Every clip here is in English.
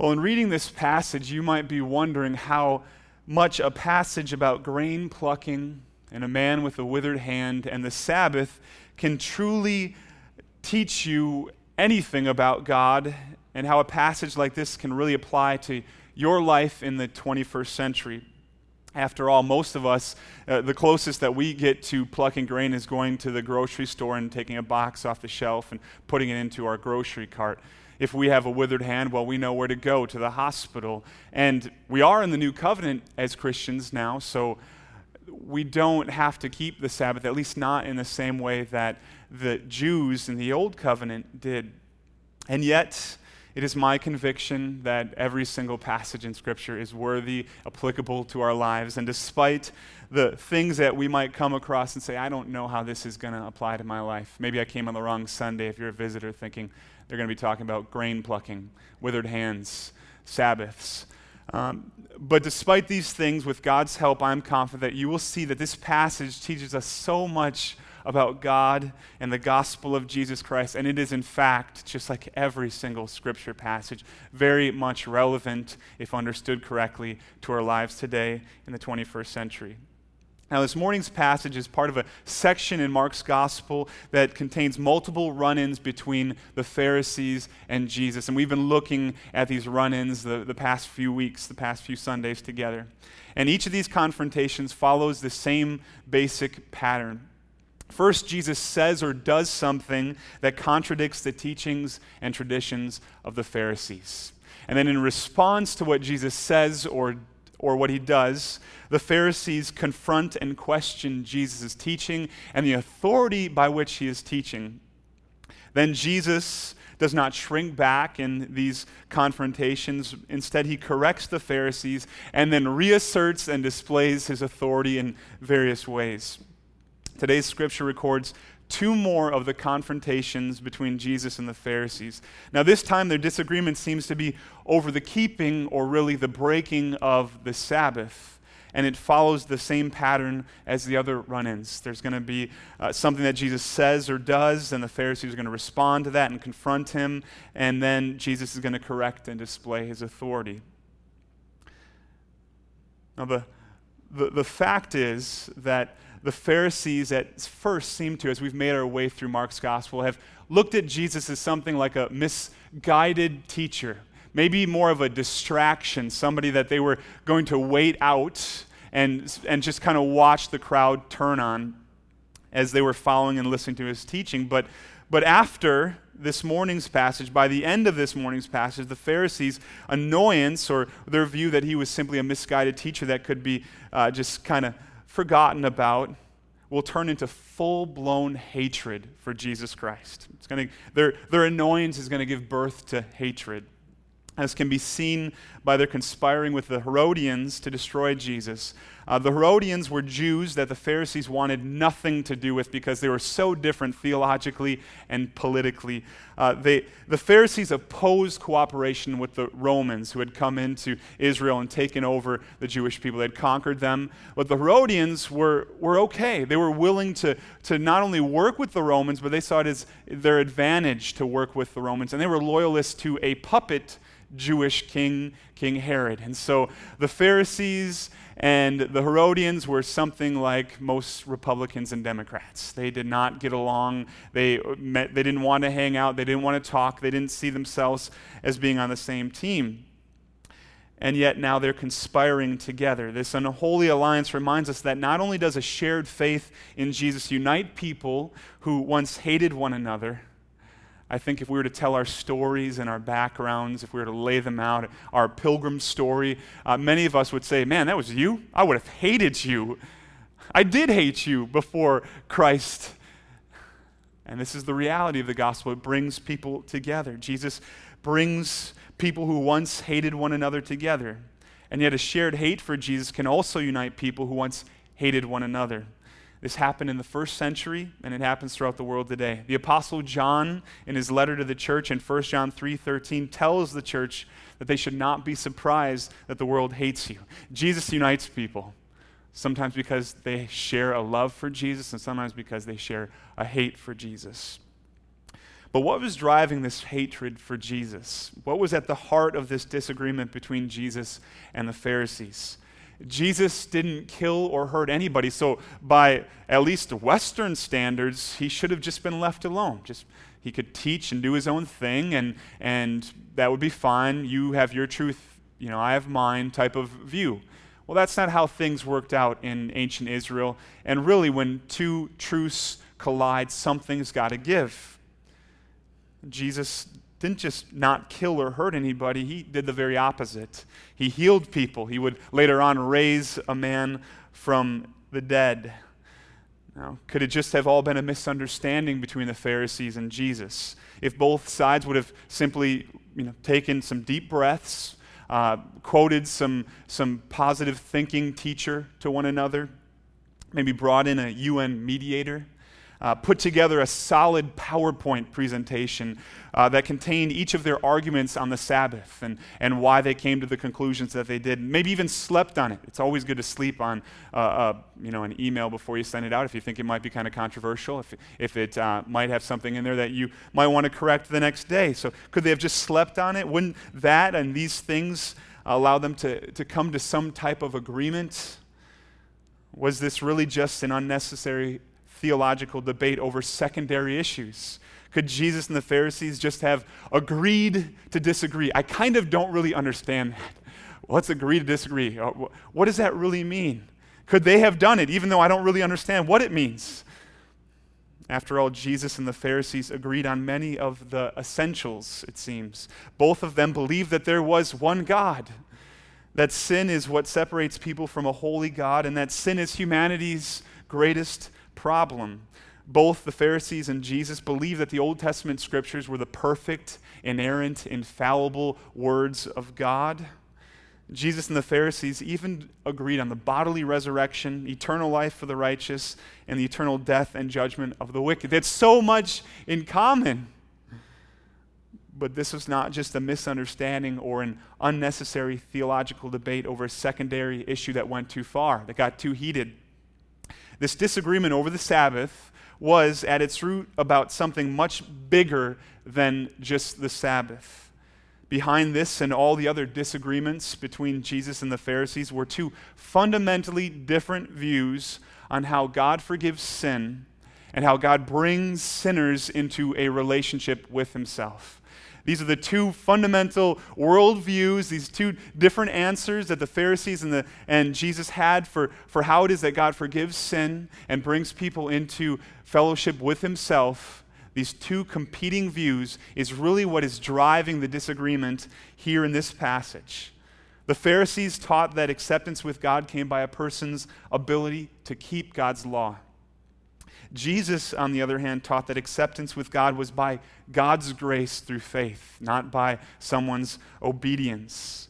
Well, in reading this passage, you might be wondering how much a passage about grain plucking and a man with a withered hand and the Sabbath can truly teach you anything about God and how a passage like this can really apply to your life in the 21st century. After all, most of us, uh, the closest that we get to plucking grain is going to the grocery store and taking a box off the shelf and putting it into our grocery cart. If we have a withered hand, well, we know where to go to the hospital. And we are in the new covenant as Christians now, so we don't have to keep the Sabbath, at least not in the same way that the Jews in the old covenant did. And yet, it is my conviction that every single passage in Scripture is worthy, applicable to our lives. And despite the things that we might come across and say, I don't know how this is going to apply to my life. Maybe I came on the wrong Sunday if you're a visitor thinking they're going to be talking about grain plucking, withered hands, Sabbaths. Um, but despite these things, with God's help, I'm confident that you will see that this passage teaches us so much about God and the gospel of Jesus Christ. And it is, in fact, just like every single scripture passage, very much relevant, if understood correctly, to our lives today in the 21st century. Now, this morning's passage is part of a section in Mark's gospel that contains multiple run ins between the Pharisees and Jesus. And we've been looking at these run ins the, the past few weeks, the past few Sundays together. And each of these confrontations follows the same basic pattern. First, Jesus says or does something that contradicts the teachings and traditions of the Pharisees. And then, in response to what Jesus says or, or what he does, the Pharisees confront and question Jesus' teaching and the authority by which he is teaching. Then Jesus does not shrink back in these confrontations. Instead, he corrects the Pharisees and then reasserts and displays his authority in various ways. Today's scripture records two more of the confrontations between Jesus and the Pharisees. Now, this time their disagreement seems to be over the keeping or really the breaking of the Sabbath. And it follows the same pattern as the other run ins. There's going to be uh, something that Jesus says or does, and the Pharisees are going to respond to that and confront him, and then Jesus is going to correct and display his authority. Now, the, the, the fact is that the Pharisees at first seem to, as we've made our way through Mark's gospel, have looked at Jesus as something like a misguided teacher, maybe more of a distraction, somebody that they were going to wait out and, and just kind of watch the crowd turn on as they were following and listening to his teaching. But, but after this morning's passage, by the end of this morning's passage, the Pharisees' annoyance or their view that he was simply a misguided teacher that could be uh, just kind of forgotten about will turn into full blown hatred for Jesus Christ. It's gonna, their, their annoyance is going to give birth to hatred as can be seen by their conspiring with the Herodians to destroy Jesus. Uh, the Herodians were Jews that the Pharisees wanted nothing to do with because they were so different theologically and politically. Uh, they, the Pharisees opposed cooperation with the Romans who had come into Israel and taken over the Jewish people. They had conquered them. But the Herodians were, were okay. They were willing to, to not only work with the Romans, but they saw it as their advantage to work with the Romans. And they were loyalists to a puppet Jewish king, King Herod. And so the Pharisees and the Herodians were something like most Republicans and Democrats. They did not get along. They, met, they didn't want to hang out. They didn't want to talk. They didn't see themselves as being on the same team. And yet now they're conspiring together. This unholy alliance reminds us that not only does a shared faith in Jesus unite people who once hated one another, I think if we were to tell our stories and our backgrounds, if we were to lay them out, our pilgrim story, uh, many of us would say, Man, that was you? I would have hated you. I did hate you before Christ. And this is the reality of the gospel. It brings people together. Jesus brings people who once hated one another together. And yet, a shared hate for Jesus can also unite people who once hated one another. This happened in the first century and it happens throughout the world today. The apostle John in his letter to the church in 1 John 3:13 tells the church that they should not be surprised that the world hates you. Jesus unites people. Sometimes because they share a love for Jesus and sometimes because they share a hate for Jesus. But what was driving this hatred for Jesus? What was at the heart of this disagreement between Jesus and the Pharisees? Jesus didn't kill or hurt anybody, so by at least Western standards, he should have just been left alone. Just he could teach and do his own thing, and and that would be fine. You have your truth, you know, I have mine type of view. Well, that's not how things worked out in ancient Israel. And really, when two truths collide, something's got to give. Jesus didn't just not kill or hurt anybody, he did the very opposite. He healed people. He would later on raise a man from the dead. Now, could it just have all been a misunderstanding between the Pharisees and Jesus? If both sides would have simply you know, taken some deep breaths, uh, quoted some, some positive thinking teacher to one another, maybe brought in a UN mediator, uh, put together a solid PowerPoint presentation uh, that contained each of their arguments on the Sabbath and, and why they came to the conclusions that they did. Maybe even slept on it. It's always good to sleep on uh, uh you know, an email before you send it out if you think it might be kind of controversial, if, if it uh, might have something in there that you might want to correct the next day. So, could they have just slept on it? Wouldn't that and these things allow them to, to come to some type of agreement? Was this really just an unnecessary theological debate over secondary issues. Could Jesus and the Pharisees just have agreed to disagree? I kind of don't really understand that. Let's agree to disagree. Uh, what does that really mean? Could they have done it, even though I don't really understand what it means? After all, Jesus and the Pharisees agreed on many of the essentials, it seems. Both of them believed that there was one God, that sin is what separates people from a holy God, and that sin is humanity's greatest problem. Both the Pharisees and Jesus believed that the Old Testament scriptures were the perfect, inerrant, infallible words of God. Jesus and the Pharisees even agreed on the bodily resurrection, eternal life for the righteous, and the eternal death and judgment of the wicked. That's so much in common. But this was not just a misunderstanding or an unnecessary theological debate over a secondary issue that went too far, that got too heated. This disagreement over the Sabbath was at its root about something much bigger than just the Sabbath. Behind this and all the other disagreements between Jesus and the Pharisees were two fundamentally different views on how God forgives sin and how God brings sinners into a relationship with himself. These are the two fundamental worldviews, these two different answers that the Pharisees and, the, and Jesus had for, for how it is that God forgives sin and brings people into fellowship with Himself. These two competing views is really what is driving the disagreement here in this passage. The Pharisees taught that acceptance with God came by a person's ability to keep God's law. Jesus, on the other hand, taught that acceptance with God was by God's grace through faith, not by someone's obedience.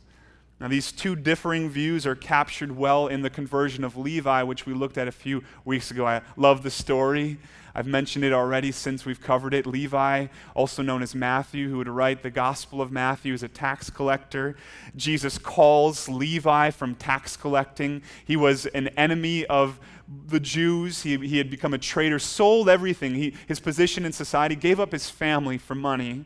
Now, these two differing views are captured well in the conversion of Levi, which we looked at a few weeks ago. I love the story. I've mentioned it already since we've covered it. Levi, also known as Matthew, who would write the Gospel of Matthew, is a tax collector. Jesus calls Levi from tax collecting. He was an enemy of the Jews. He, he had become a traitor, sold everything, he, his position in society, gave up his family for money.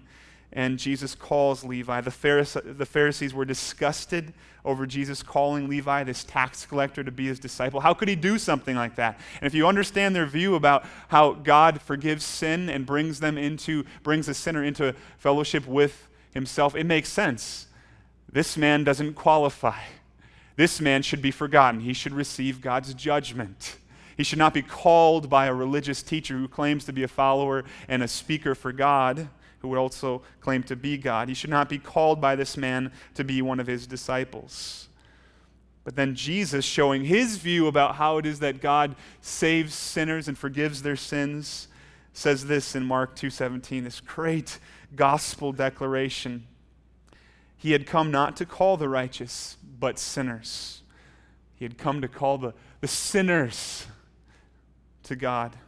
And Jesus calls Levi. The, Pharise- the Pharisees were disgusted over Jesus calling Levi, this tax collector, to be his disciple. How could he do something like that? And if you understand their view about how God forgives sin and brings them into, brings a sinner into fellowship with himself, it makes sense. This man doesn't qualify. This man should be forgotten. He should receive God's judgment. He should not be called by a religious teacher who claims to be a follower and a speaker for God, who would also claim to be God. He should not be called by this man to be one of his disciples. But then Jesus, showing his view about how it is that God saves sinners and forgives their sins, says this in Mark 2:17, this great gospel declaration. He had come not to call the righteous, but sinners. He had come to call the, the sinners to God.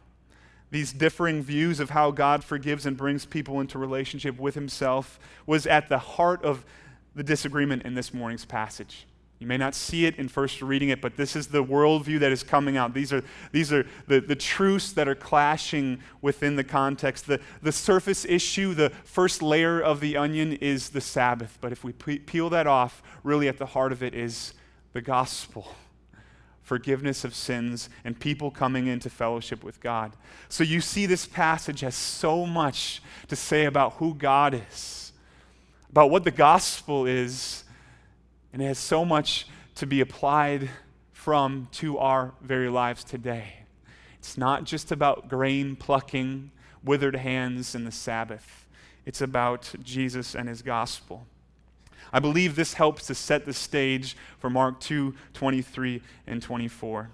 These differing views of how God forgives and brings people into relationship with Himself was at the heart of the disagreement in this morning's passage. You may not see it in first reading it, but this is the worldview that is coming out. These are, these are the, the truths that are clashing within the context. The, the surface issue, the first layer of the onion is the Sabbath. But if we peel that off, really at the heart of it is the gospel forgiveness of sins and people coming into fellowship with God. So you see, this passage has so much to say about who God is, about what the gospel is and it has so much to be applied from to our very lives today. It's not just about grain plucking, withered hands, and the Sabbath. It's about Jesus and his gospel. I believe this helps to set the stage for Mark 2 23 and 24.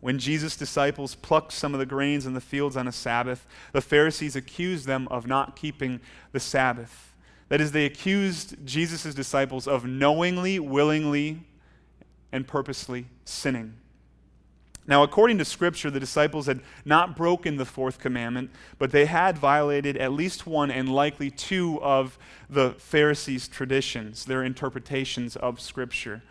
When Jesus' disciples plucked some of the grains in the fields on a Sabbath, the Pharisees accused them of not keeping the Sabbath. That is, they accused Jesus' disciples of knowingly, willingly, and purposely sinning. Now, according to Scripture, the disciples had not broken the fourth commandment, but they had violated at least one and likely two of the Pharisees' traditions, their interpretations of Scripture.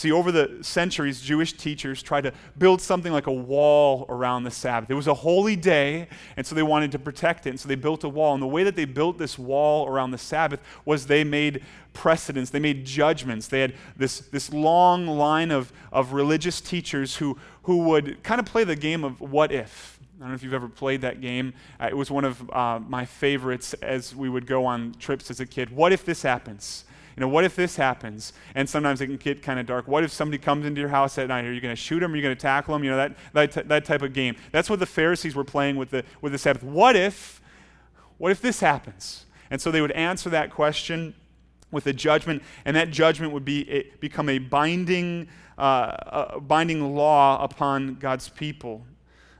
See, over the centuries, Jewish teachers tried to build something like a wall around the Sabbath. It was a holy day, and so they wanted to protect it. And so they built a wall. And the way that they built this wall around the Sabbath was they made precedents, they made judgments. They had this, this long line of, of religious teachers who, who would kind of play the game of what if. I don't know if you've ever played that game. Uh, it was one of uh, my favorites as we would go on trips as a kid. What if this happens? You know, what if this happens? And sometimes it can get kind of dark. What if somebody comes into your house at night? Are you going to shoot them? Are you going to tackle them? You know, that, that, t- that type of game. That's what the Pharisees were playing with the, with the Sabbath. What if, what if this happens? And so they would answer that question with a judgment, and that judgment would be, it, become a binding, uh, a binding law upon God's people.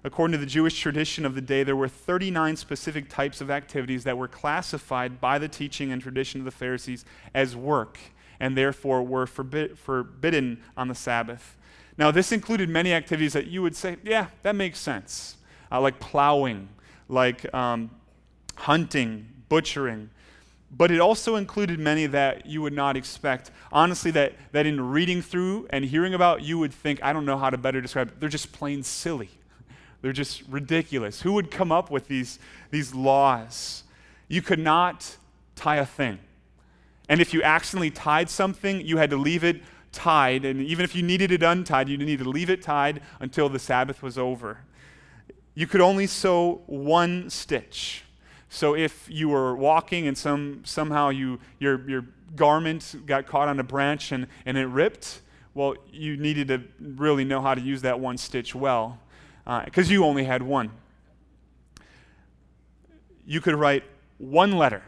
According to the Jewish tradition of the day, there were 39 specific types of activities that were classified by the teaching and tradition of the Pharisees as work and therefore were forbid, forbidden on the Sabbath. Now, this included many activities that you would say, yeah, that makes sense, uh, like plowing, like um, hunting, butchering. But it also included many that you would not expect. Honestly, that, that in reading through and hearing about, you would think, I don't know how to better describe it. They're just plain silly. They're just ridiculous. Who would come up with these, these laws? You could not tie a thing. And if you accidentally tied something, you had to leave it tied. And even if you needed it untied, you needed to leave it tied until the Sabbath was over. You could only sew one stitch. So if you were walking and some, somehow you, your, your garment got caught on a branch and, and it ripped, well, you needed to really know how to use that one stitch well because uh, you only had one. You could write one letter.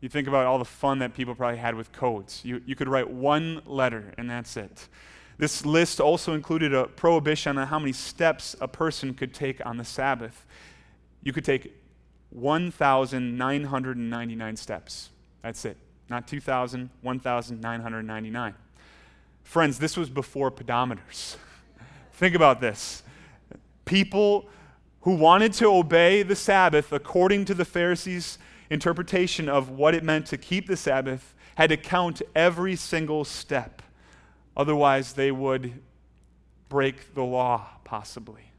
You think about all the fun that people probably had with codes. You, you could write one letter, and that's it. This list also included a prohibition on how many steps a person could take on the Sabbath. You could take 1,999 steps. That's it. Not 2,000, 1,999. Friends, this was before pedometers. Think about this people who wanted to obey the Sabbath according to the Pharisees' interpretation of what it meant to keep the Sabbath had to count every single step. Otherwise, they would break the law, possibly.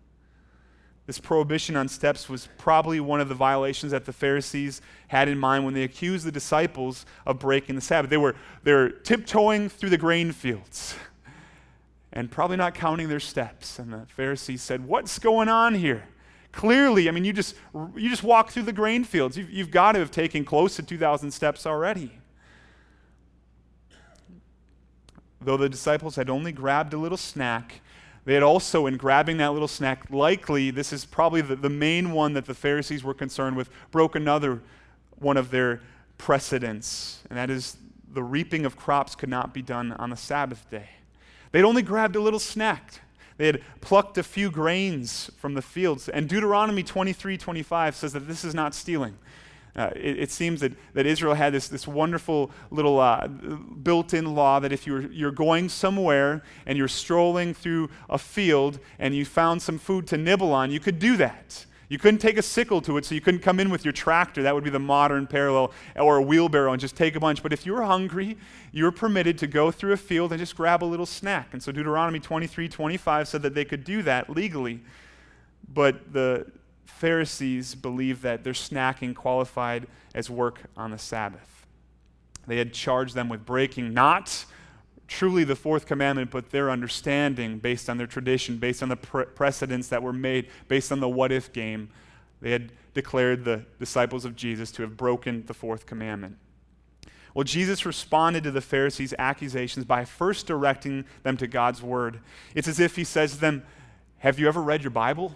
This prohibition on steps was probably one of the violations that the Pharisees had in mind when they accused the disciples of breaking the Sabbath. They were, they were tiptoeing through the grain fields and probably not counting their steps. And the Pharisees said, What's going on here? Clearly, I mean, you just, you just walk through the grain fields. You've, you've got to have taken close to 2,000 steps already. Though the disciples had only grabbed a little snack, they had also, in grabbing that little snack, likely, this is probably the, the main one that the Pharisees were concerned with, broke another one of their precedents, and that is the reaping of crops could not be done on the Sabbath day. They'd only grabbed a little snack. They had plucked a few grains from the fields. And Deuteronomy 23 25 says that this is not stealing. Uh, it, it, seems that, that Israel had this, this wonderful little uh, built in law that if you're, you're going somewhere and you're strolling through a field and you found some food to nibble on, you could do that. You couldn't take a sickle to it, so you couldn't come in with your tractor. That would be the modern parallel, or a wheelbarrow and just take a bunch. But if you were hungry, you were permitted to go through a field and just grab a little snack. And so Deuteronomy 23 25 said that they could do that legally. But the Pharisees believed that their snacking qualified as work on the Sabbath. They had charged them with breaking not truly the fourth commandment, but their understanding based on their tradition, based on the pre- precedents that were made, based on the what if game. They had declared the disciples of Jesus to have broken the fourth commandment. Well, Jesus responded to the Pharisees' accusations by first directing them to God's word. It's as if he says to them, Have you ever read your Bible?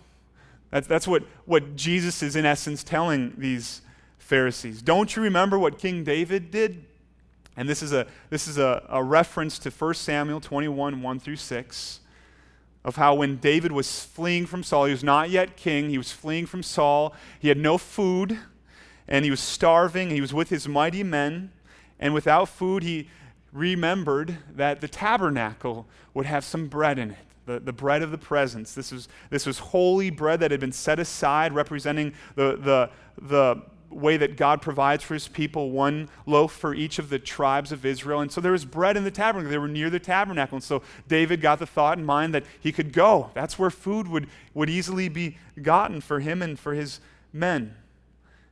That's, that's what, what Jesus is, in essence, telling these Pharisees. Don't you remember what King David did? And this is a, this is a, a reference to 1 Samuel 21 1 through 6 of how when David was fleeing from Saul, he was not yet king, he was fleeing from Saul, he had no food, and he was starving, he was with his mighty men, and without food, he remembered that the tabernacle would have some bread in it. The, the bread of the presence. This was, this was holy bread that had been set aside, representing the, the, the way that God provides for his people, one loaf for each of the tribes of Israel. And so there was bread in the tabernacle. They were near the tabernacle. And so David got the thought in mind that he could go. That's where food would, would easily be gotten for him and for his men.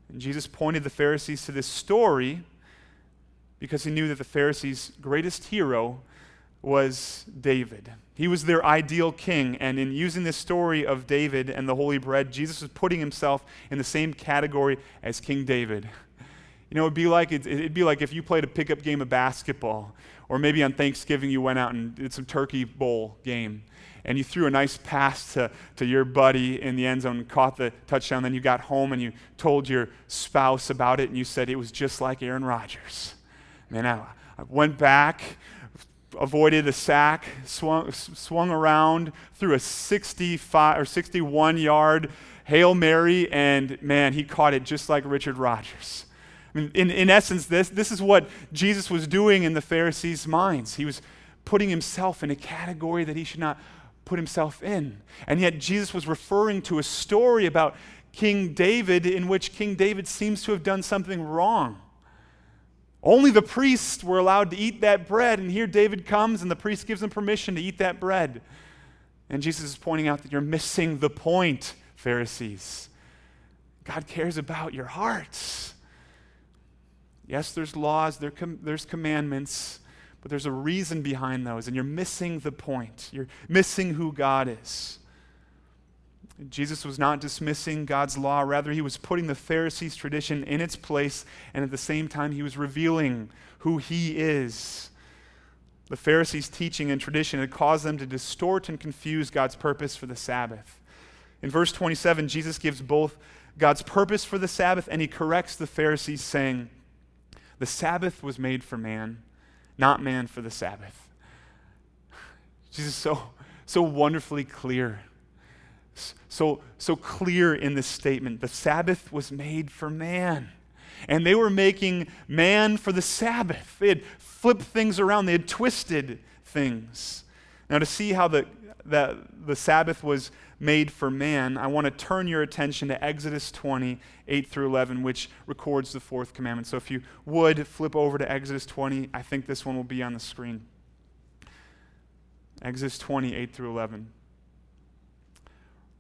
And Jesus pointed the Pharisees to this story because he knew that the Pharisees' greatest hero was David. He was their ideal king. And in using this story of David and the holy bread, Jesus was putting himself in the same category as King David. You know, it'd be like it'd be like if you played a pickup game of basketball, or maybe on Thanksgiving you went out and did some turkey bowl game, and you threw a nice pass to, to your buddy in the end zone and caught the touchdown. Then you got home and you told your spouse about it, and you said it was just like Aaron Rodgers. Man, I, I went back avoided a sack, swung, swung around through a 65 or 61 yard Hail Mary, and man, he caught it just like Richard Rodgers. I mean, in, in essence, this, this is what Jesus was doing in the Pharisees' minds. He was putting himself in a category that he should not put himself in. And yet, Jesus was referring to a story about King David in which King David seems to have done something wrong. Only the priests were allowed to eat that bread. And here David comes and the priest gives him permission to eat that bread. And Jesus is pointing out that you're missing the point, Pharisees. God cares about your hearts. Yes, there's laws, there com- there's commandments, but there's a reason behind those, and you're missing the point. You're missing who God is. Jesus was not dismissing God's law, rather, he was putting the Pharisees' tradition in its place, and at the same time, he was revealing who he is. The Pharisees' teaching and tradition had caused them to distort and confuse God's purpose for the Sabbath. In verse 27, Jesus gives both God's purpose for the Sabbath and he corrects the Pharisees, saying, The Sabbath was made for man, not man for the Sabbath. Jesus is so, so wonderfully clear so, so clear in this statement. The Sabbath was made for man. And they were making man for the Sabbath. They had flipped things around, they had twisted things. Now, to see how the, the, the Sabbath was made for man, I want to turn your attention to Exodus 20, 8 through 11, which records the fourth commandment. So if you would flip over to Exodus 20, I think this one will be on the screen. Exodus 20, 8 through 11.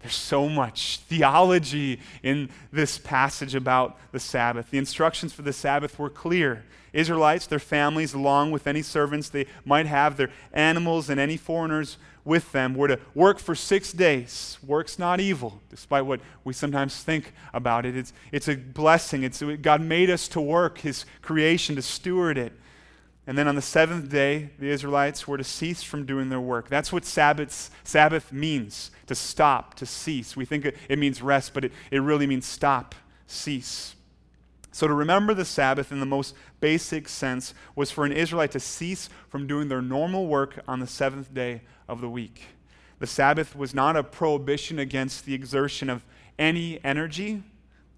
There's so much theology in this passage about the Sabbath. The instructions for the Sabbath were clear. Israelites, their families, along with any servants they might have, their animals, and any foreigners with them, were to work for six days. Work's not evil, despite what we sometimes think about it. It's, it's a blessing. It's, God made us to work, His creation, to steward it. And then on the seventh day, the Israelites were to cease from doing their work. That's what Sabbath, Sabbath means to stop, to cease. We think it means rest, but it, it really means stop, cease. So, to remember the Sabbath in the most basic sense was for an Israelite to cease from doing their normal work on the seventh day of the week. The Sabbath was not a prohibition against the exertion of any energy.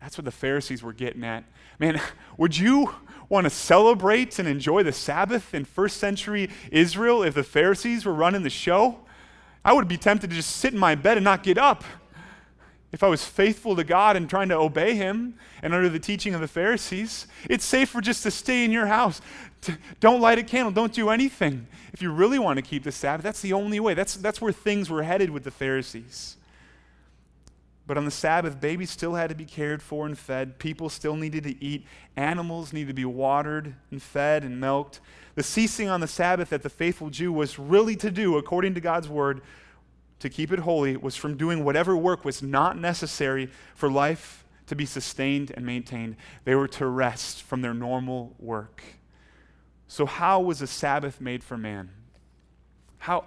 That's what the Pharisees were getting at. Man, would you want to celebrate and enjoy the Sabbath in first century Israel if the Pharisees were running the show? I would be tempted to just sit in my bed and not get up if I was faithful to God and trying to obey Him and under the teaching of the Pharisees, it's safer just to stay in your house. Don't light a candle. Don't do anything. If you really want to keep the Sabbath, that's the only way. That's, that's where things were headed with the Pharisees. But on the Sabbath, babies still had to be cared for and fed. People still needed to eat. Animals needed to be watered and fed and milked. The ceasing on the Sabbath that the faithful Jew was really to do, according to God's word, to keep it holy was from doing whatever work was not necessary for life to be sustained and maintained. They were to rest from their normal work. So, how was a Sabbath made for man? How,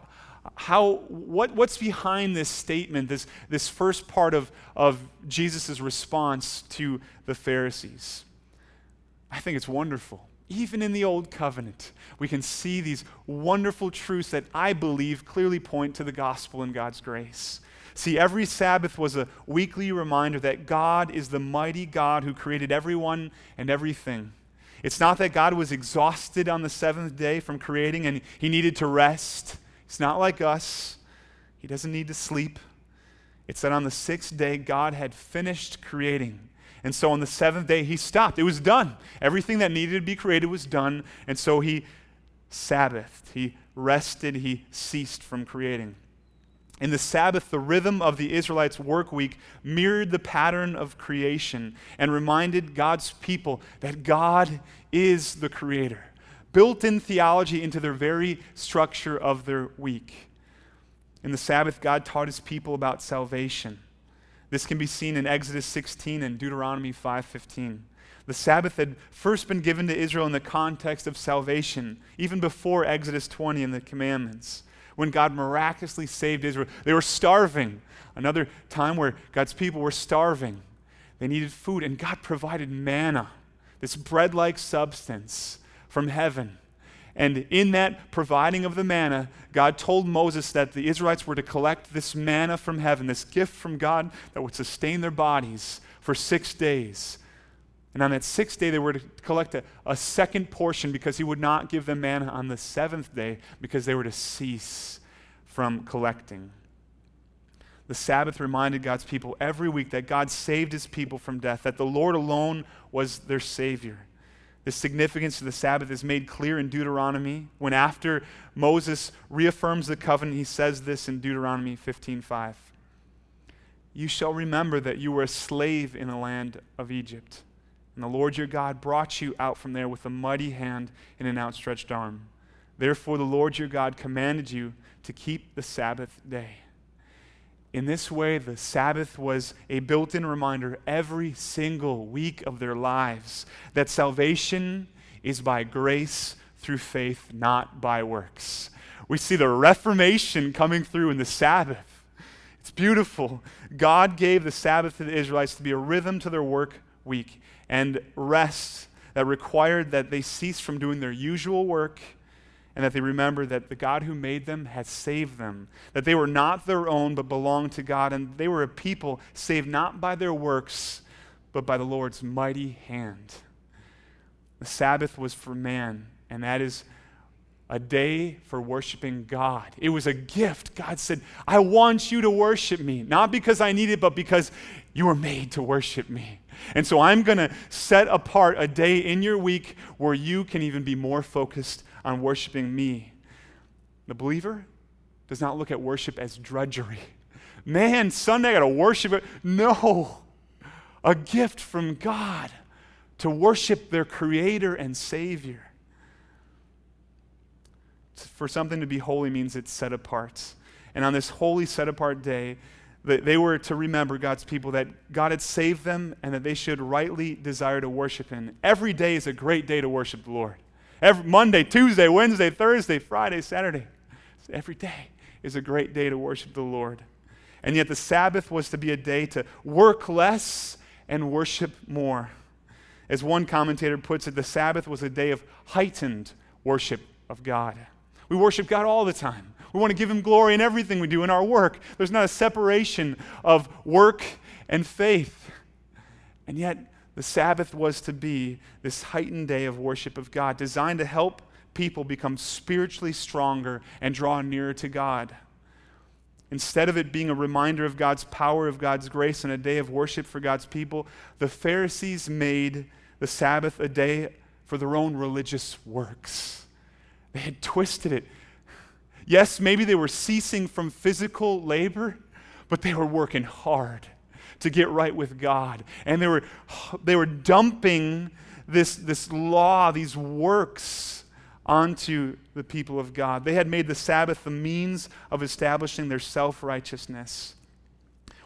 how, what, what's behind this statement, this, this first part of, of Jesus' response to the Pharisees? I think it's wonderful. Even in the Old Covenant, we can see these wonderful truths that I believe clearly point to the gospel and God's grace. See, every Sabbath was a weekly reminder that God is the mighty God who created everyone and everything. It's not that God was exhausted on the seventh day from creating and he needed to rest. He's not like us, he doesn't need to sleep. It's that on the sixth day, God had finished creating and so on the seventh day, he stopped. It was done. Everything that needed to be created was done. And so he Sabbathed. He rested. He ceased from creating. In the Sabbath, the rhythm of the Israelites' work week mirrored the pattern of creation and reminded God's people that God is the creator. Built in theology into their very structure of their week. In the Sabbath, God taught his people about salvation. This can be seen in Exodus 16 and Deuteronomy 5:15. The Sabbath had first been given to Israel in the context of salvation, even before Exodus 20 and the commandments, when God miraculously saved Israel. They were starving. Another time where God's people were starving. They needed food, and God provided manna, this bread like substance from heaven. And in that providing of the manna, God told Moses that the Israelites were to collect this manna from heaven, this gift from God that would sustain their bodies for six days. And on that sixth day, they were to collect a, a second portion because he would not give them manna on the seventh day because they were to cease from collecting. The Sabbath reminded God's people every week that God saved his people from death, that the Lord alone was their Savior. The significance of the Sabbath is made clear in Deuteronomy when after Moses reaffirms the covenant he says this in Deuteronomy 15:5. You shall remember that you were a slave in the land of Egypt, and the Lord your God brought you out from there with a mighty hand and an outstretched arm. Therefore the Lord your God commanded you to keep the Sabbath day. In this way, the Sabbath was a built in reminder every single week of their lives that salvation is by grace through faith, not by works. We see the Reformation coming through in the Sabbath. It's beautiful. God gave the Sabbath to the Israelites to be a rhythm to their work week and rest that required that they cease from doing their usual work and that they remember that the God who made them had saved them, that they were not their own but belonged to God, and they were a people saved not by their works but by the Lord's mighty hand. The Sabbath was for man, and that is a day for worshiping God. It was a gift. God said, I want you to worship me, not because I need it, but because you were made to worship me. And so I'm going to set apart a day in your week where you can even be more focused on worshiping me. The believer does not look at worship as drudgery. Man, Sunday I got to worship it. No, a gift from God to worship their Creator and Savior. For something to be holy means it's set apart. And on this holy, set apart day, they were to remember God's people that God had saved them and that they should rightly desire to worship Him. Every day is a great day to worship the Lord. Every, Monday, Tuesday, Wednesday, Thursday, Friday, Saturday. Every day is a great day to worship the Lord. And yet the Sabbath was to be a day to work less and worship more. As one commentator puts it, the Sabbath was a day of heightened worship of God. We worship God all the time. We want to give Him glory in everything we do in our work. There's not a separation of work and faith. And yet, the Sabbath was to be this heightened day of worship of God, designed to help people become spiritually stronger and draw nearer to God. Instead of it being a reminder of God's power, of God's grace, and a day of worship for God's people, the Pharisees made the Sabbath a day for their own religious works. They had twisted it. Yes, maybe they were ceasing from physical labor, but they were working hard to get right with God. And they were, they were dumping this, this law, these works, onto the people of God. They had made the Sabbath the means of establishing their self righteousness.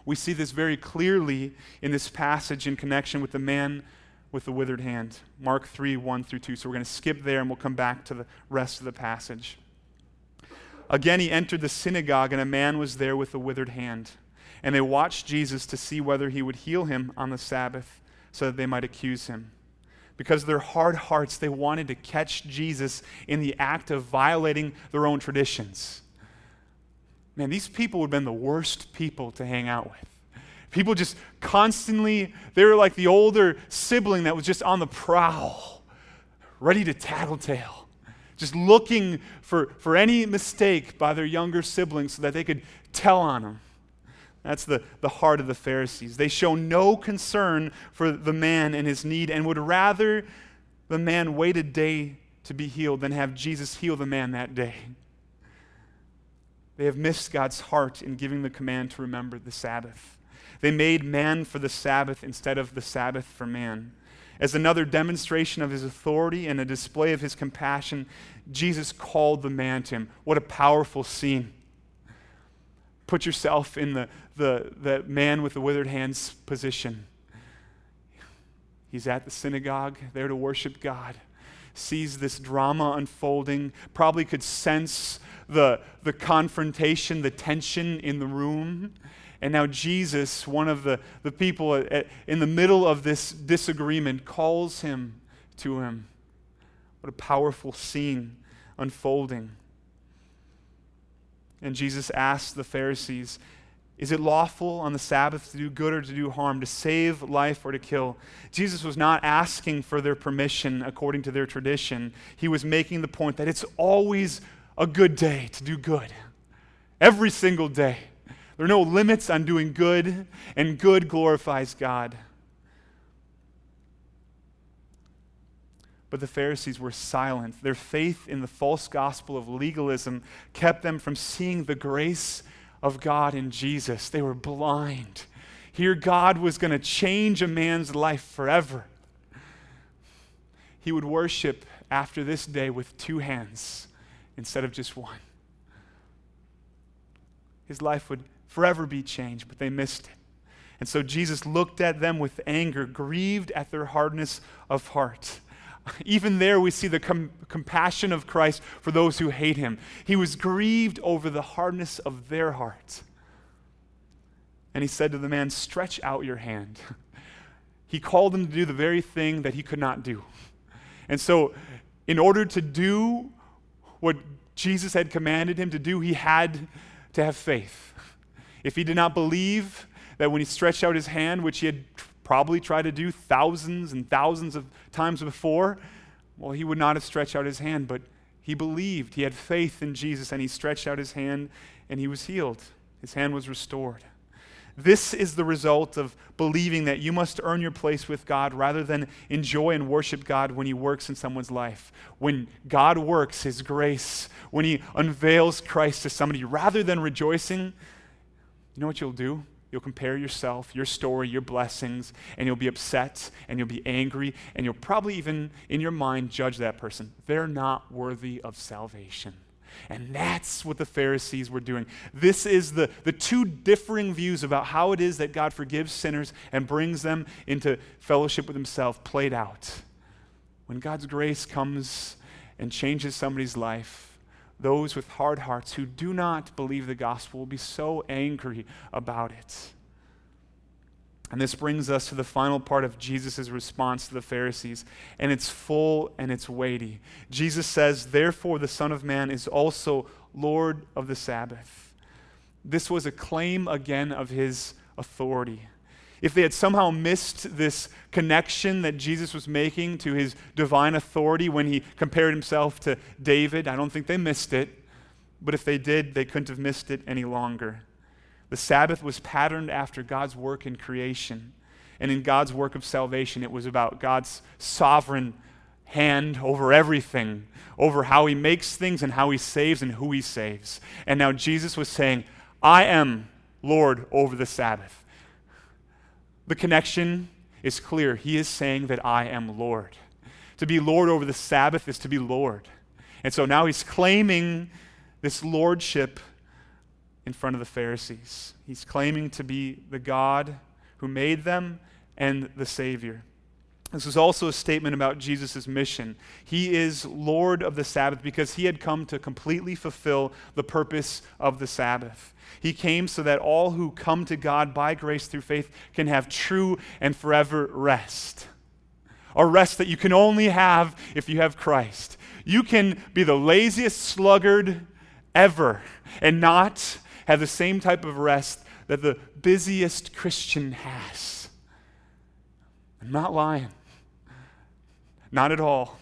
We see this very clearly in this passage in connection with the man with the withered hand. Mark 3 1 through 2. So we're going to skip there and we'll come back to the rest of the passage. Again, he entered the synagogue, and a man was there with a withered hand. And they watched Jesus to see whether he would heal him on the Sabbath so that they might accuse him. Because of their hard hearts, they wanted to catch Jesus in the act of violating their own traditions. Man, these people would have been the worst people to hang out with. People just constantly, they were like the older sibling that was just on the prowl, ready to tattletale, just looking for, for any mistake by their younger siblings so that they could tell on them. That's the, the heart of the Pharisees. They show no concern for the man and his need and would rather the man wait a day to be healed than have Jesus heal the man that day. They have missed God's heart in giving the command to remember the Sabbath. They made man for the Sabbath instead of the Sabbath for man. As another demonstration of his authority and a display of his compassion, Jesus called the man to him. What a powerful scene. Put yourself in the, the, the man with the withered hands position. He's at the synagogue, there to worship God, sees this drama unfolding, probably could sense the, the confrontation, the tension in the room. And now Jesus, one of the, the people at, in the middle of this disagreement, calls him to him. What a powerful scene unfolding. And Jesus asked the Pharisees, Is it lawful on the Sabbath to do good or to do harm, to save life or to kill? Jesus was not asking for their permission according to their tradition. He was making the point that it's always a good day to do good, every single day. There are no limits on doing good, and good glorifies God. But the Pharisees were silent. Their faith in the false gospel of legalism kept them from seeing the grace of God in Jesus. They were blind. Here, God was going to change a man's life forever. He would worship after this day with two hands instead of just one. His life would forever be changed, but they missed it. And so Jesus looked at them with anger, grieved at their hardness of heart. Even there, we see the com- compassion of Christ for those who hate him. He was grieved over the hardness of their heart. And he said to the man, Stretch out your hand. he called him to do the very thing that he could not do. And so, in order to do what Jesus had commanded him to do, he had to have faith. If he did not believe that when he stretched out his hand, which he had probably tried to do thousands and thousands of times before, well, he would not have stretched out his hand, but he believed. He had faith in Jesus, and he stretched out his hand, and he was healed. His hand was restored. This is the result of believing that you must earn your place with God rather than enjoy and worship God when He works in someone's life. When God works His grace, when He unveils Christ to somebody, rather than rejoicing you know what you'll do? You'll compare yourself, your story, your blessings, and you'll be upset and you'll be angry, and you'll probably even in your mind judge that person. They're not worthy of salvation. And that's what the Pharisees were doing. This is the, the two differing views about how it is that God forgives sinners and brings them into fellowship with Himself played out. When God's grace comes and changes somebody's life, those with hard hearts who do not believe the gospel will be so angry about it. And this brings us to the final part of Jesus' response to the Pharisees, and it's full and it's weighty. Jesus says, Therefore, the Son of Man is also Lord of the Sabbath. This was a claim again of his authority. If they had somehow missed this connection that Jesus was making to his divine authority when he compared himself to David, I don't think they missed it. But if they did, they couldn't have missed it any longer. The Sabbath was patterned after God's work in creation. And in God's work of salvation, it was about God's sovereign hand over everything, over how he makes things and how he saves and who he saves. And now Jesus was saying, I am Lord over the Sabbath. The connection is clear. He is saying that I am Lord. To be Lord over the Sabbath is to be Lord. And so now he's claiming this lordship in front of the Pharisees. He's claiming to be the God who made them and the Savior. This is also a statement about Jesus' mission. He is Lord of the Sabbath because he had come to completely fulfill the purpose of the Sabbath. He came so that all who come to God by grace through faith can have true and forever rest. A rest that you can only have if you have Christ. You can be the laziest sluggard ever and not have the same type of rest that the busiest Christian has. I'm not lying. Not at all.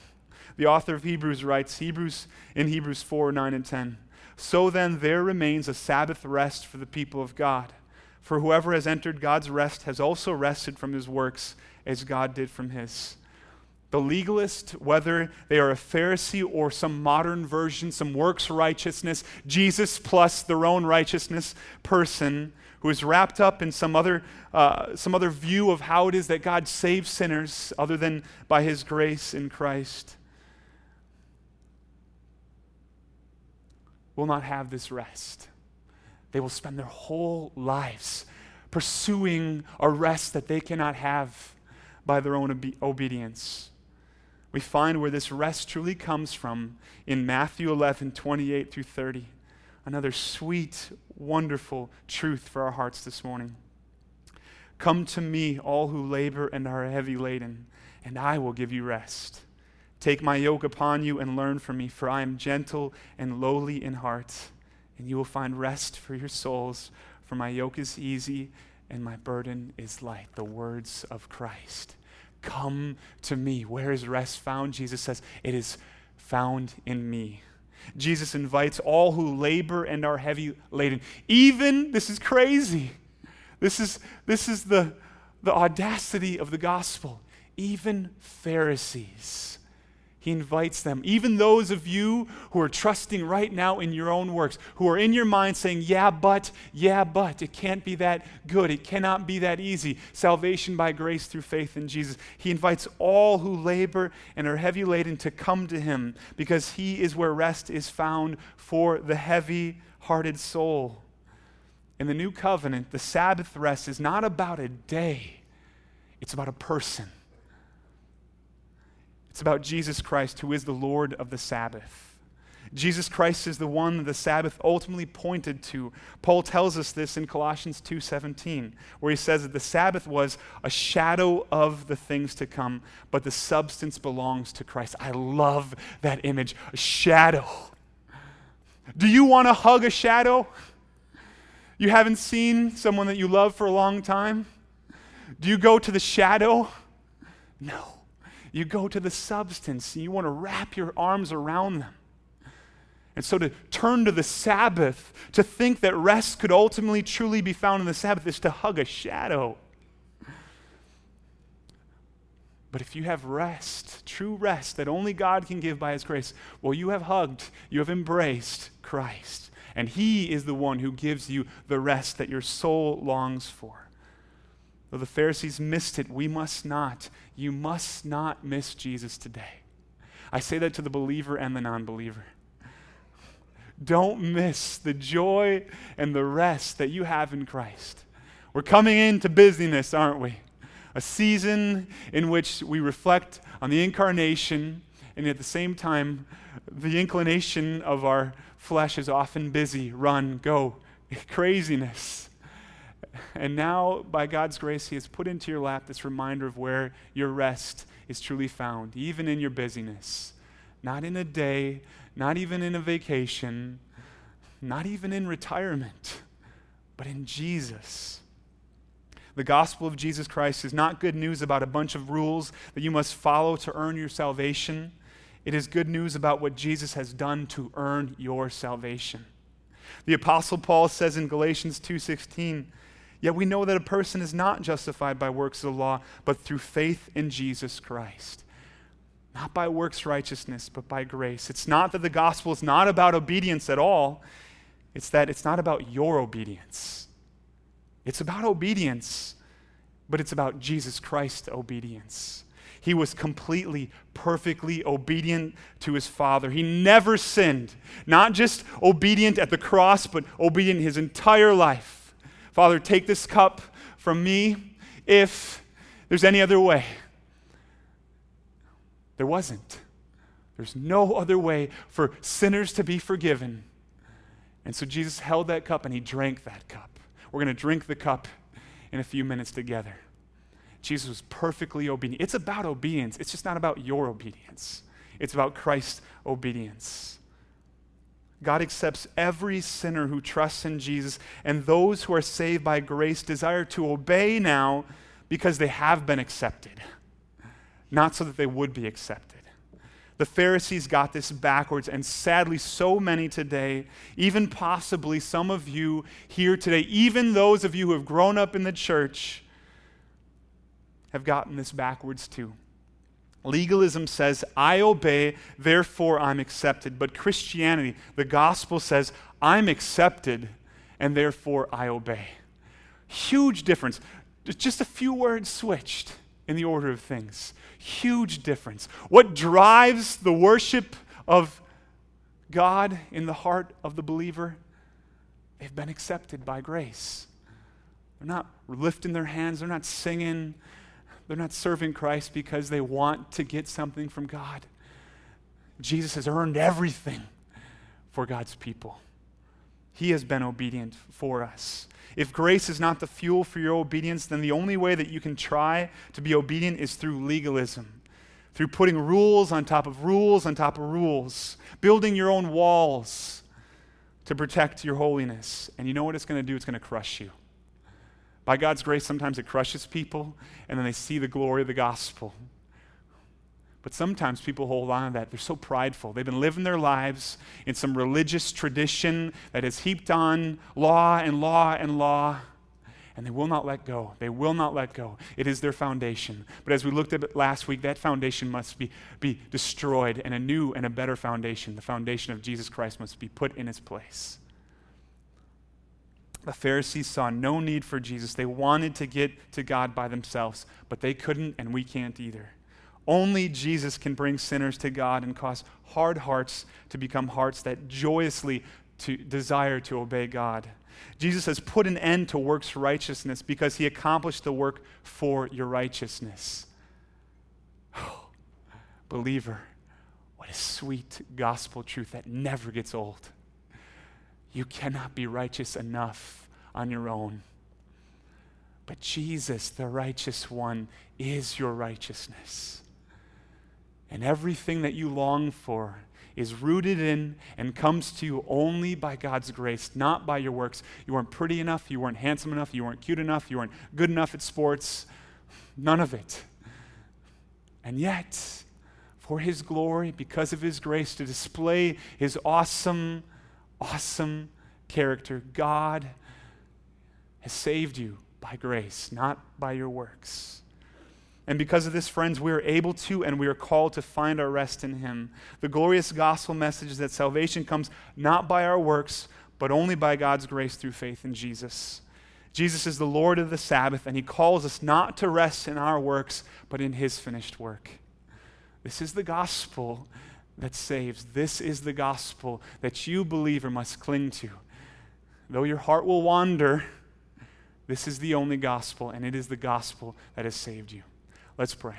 The author of Hebrews writes Hebrews in Hebrews 4 9 and 10. So then, there remains a Sabbath rest for the people of God. For whoever has entered God's rest has also rested from his works as God did from his. The legalist, whether they are a Pharisee or some modern version, some works righteousness, Jesus plus their own righteousness person, who is wrapped up in some other, uh, some other view of how it is that God saves sinners other than by his grace in Christ, will not have this rest. They will spend their whole lives pursuing a rest that they cannot have by their own obe- obedience we find where this rest truly comes from in Matthew 11, 28 through 30. Another sweet, wonderful truth for our hearts this morning. Come to me, all who labor and are heavy laden, and I will give you rest. Take my yoke upon you and learn from me, for I am gentle and lowly in heart, and you will find rest for your souls. For my yoke is easy and my burden is light. The words of Christ. Come to me. Where is rest found? Jesus says, It is found in me. Jesus invites all who labor and are heavy laden. Even, this is crazy. This is, this is the, the audacity of the gospel. Even Pharisees he invites them, even those of you who are trusting right now in your own works, who are in your mind saying, Yeah, but, yeah, but, it can't be that good. It cannot be that easy. Salvation by grace through faith in Jesus. He invites all who labor and are heavy laden to come to him because he is where rest is found for the heavy hearted soul. In the new covenant, the Sabbath rest is not about a day, it's about a person. It's about Jesus Christ, who is the Lord of the Sabbath. Jesus Christ is the one that the Sabbath ultimately pointed to. Paul tells us this in Colossians 2:17, where he says that the Sabbath was a shadow of the things to come, but the substance belongs to Christ. I love that image, a shadow. Do you want to hug a shadow? You haven't seen someone that you love for a long time? Do you go to the shadow? No. You go to the substance and you want to wrap your arms around them. And so to turn to the Sabbath, to think that rest could ultimately truly be found in the Sabbath, is to hug a shadow. But if you have rest, true rest that only God can give by His grace, well, you have hugged, you have embraced Christ. And He is the one who gives you the rest that your soul longs for. Though the Pharisees missed it, we must not. You must not miss Jesus today. I say that to the believer and the non believer. Don't miss the joy and the rest that you have in Christ. We're coming into busyness, aren't we? A season in which we reflect on the incarnation And at the same time, the inclination of our flesh is often busy, run, go, craziness. And now, by God's grace, He has put into your lap this reminder of where your rest is truly found, even in your busyness. Not in a day, not even in a vacation, not even in retirement, but in Jesus. The gospel of Jesus Christ is not good news about a bunch of rules that you must follow to earn your salvation. It is good news about what Jesus has done to earn your salvation. The apostle Paul says in Galatians 2:16, "Yet we know that a person is not justified by works of the law, but through faith in Jesus Christ." Not by works righteousness, but by grace. It's not that the gospel is not about obedience at all. It's that it's not about your obedience. It's about obedience, but it's about Jesus Christ's obedience. He was completely, perfectly obedient to his Father. He never sinned. Not just obedient at the cross, but obedient his entire life. Father, take this cup from me if there's any other way. There wasn't. There's no other way for sinners to be forgiven. And so Jesus held that cup and he drank that cup. We're going to drink the cup in a few minutes together. Jesus was perfectly obedient. It's about obedience, it's just not about your obedience, it's about Christ's obedience. God accepts every sinner who trusts in Jesus, and those who are saved by grace desire to obey now because they have been accepted, not so that they would be accepted. The Pharisees got this backwards, and sadly, so many today, even possibly some of you here today, even those of you who have grown up in the church, have gotten this backwards too. Legalism says, I obey, therefore I'm accepted. But Christianity, the gospel says, I'm accepted, and therefore I obey. Huge difference. Just a few words switched in the order of things. Huge difference. What drives the worship of God in the heart of the believer? They've been accepted by grace. They're not lifting their hands, they're not singing, they're not serving Christ because they want to get something from God. Jesus has earned everything for God's people. He has been obedient for us. If grace is not the fuel for your obedience, then the only way that you can try to be obedient is through legalism, through putting rules on top of rules on top of rules, building your own walls to protect your holiness. And you know what it's going to do? It's going to crush you. By God's grace, sometimes it crushes people, and then they see the glory of the gospel. But sometimes people hold on to that. They're so prideful. They've been living their lives in some religious tradition that has heaped on law and law and law, and they will not let go. They will not let go. It is their foundation. But as we looked at it last week, that foundation must be, be destroyed, and a new and a better foundation, the foundation of Jesus Christ, must be put in its place. The Pharisees saw no need for Jesus. They wanted to get to God by themselves, but they couldn't, and we can't either. Only Jesus can bring sinners to God and cause hard hearts to become hearts that joyously to desire to obey God. Jesus has put an end to works righteousness because he accomplished the work for your righteousness. Oh, believer, what a sweet gospel truth that never gets old. You cannot be righteous enough on your own. But Jesus, the righteous one, is your righteousness. And everything that you long for is rooted in and comes to you only by God's grace, not by your works. You weren't pretty enough, you weren't handsome enough, you weren't cute enough, you weren't good enough at sports. None of it. And yet, for His glory, because of His grace, to display His awesome, awesome character, God has saved you by grace, not by your works. And because of this, friends, we are able to and we are called to find our rest in Him. The glorious gospel message is that salvation comes not by our works, but only by God's grace through faith in Jesus. Jesus is the Lord of the Sabbath, and He calls us not to rest in our works, but in His finished work. This is the gospel that saves. This is the gospel that you, believer, must cling to. Though your heart will wander, this is the only gospel, and it is the gospel that has saved you. Let's pray.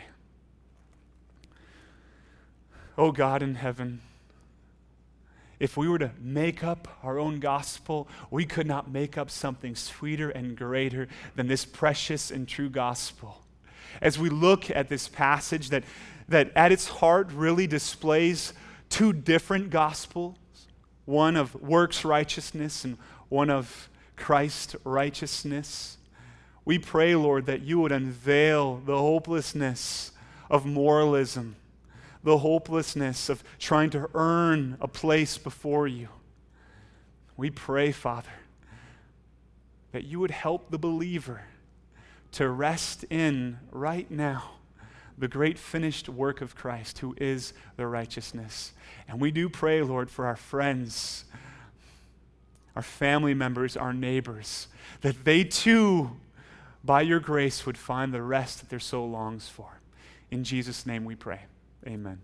Oh God in heaven, if we were to make up our own gospel, we could not make up something sweeter and greater than this precious and true gospel. As we look at this passage that, that at its heart really displays two different gospels one of works righteousness and one of Christ righteousness. We pray, Lord, that you would unveil the hopelessness of moralism the hopelessness of trying to earn a place before you. We pray, Father, that you would help the believer to rest in right now the great finished work of Christ, who is the righteousness. And we do pray, Lord, for our friends, our family members, our neighbors, that they too, by your grace, would find the rest that their soul longs for. In Jesus' name we pray. Amen.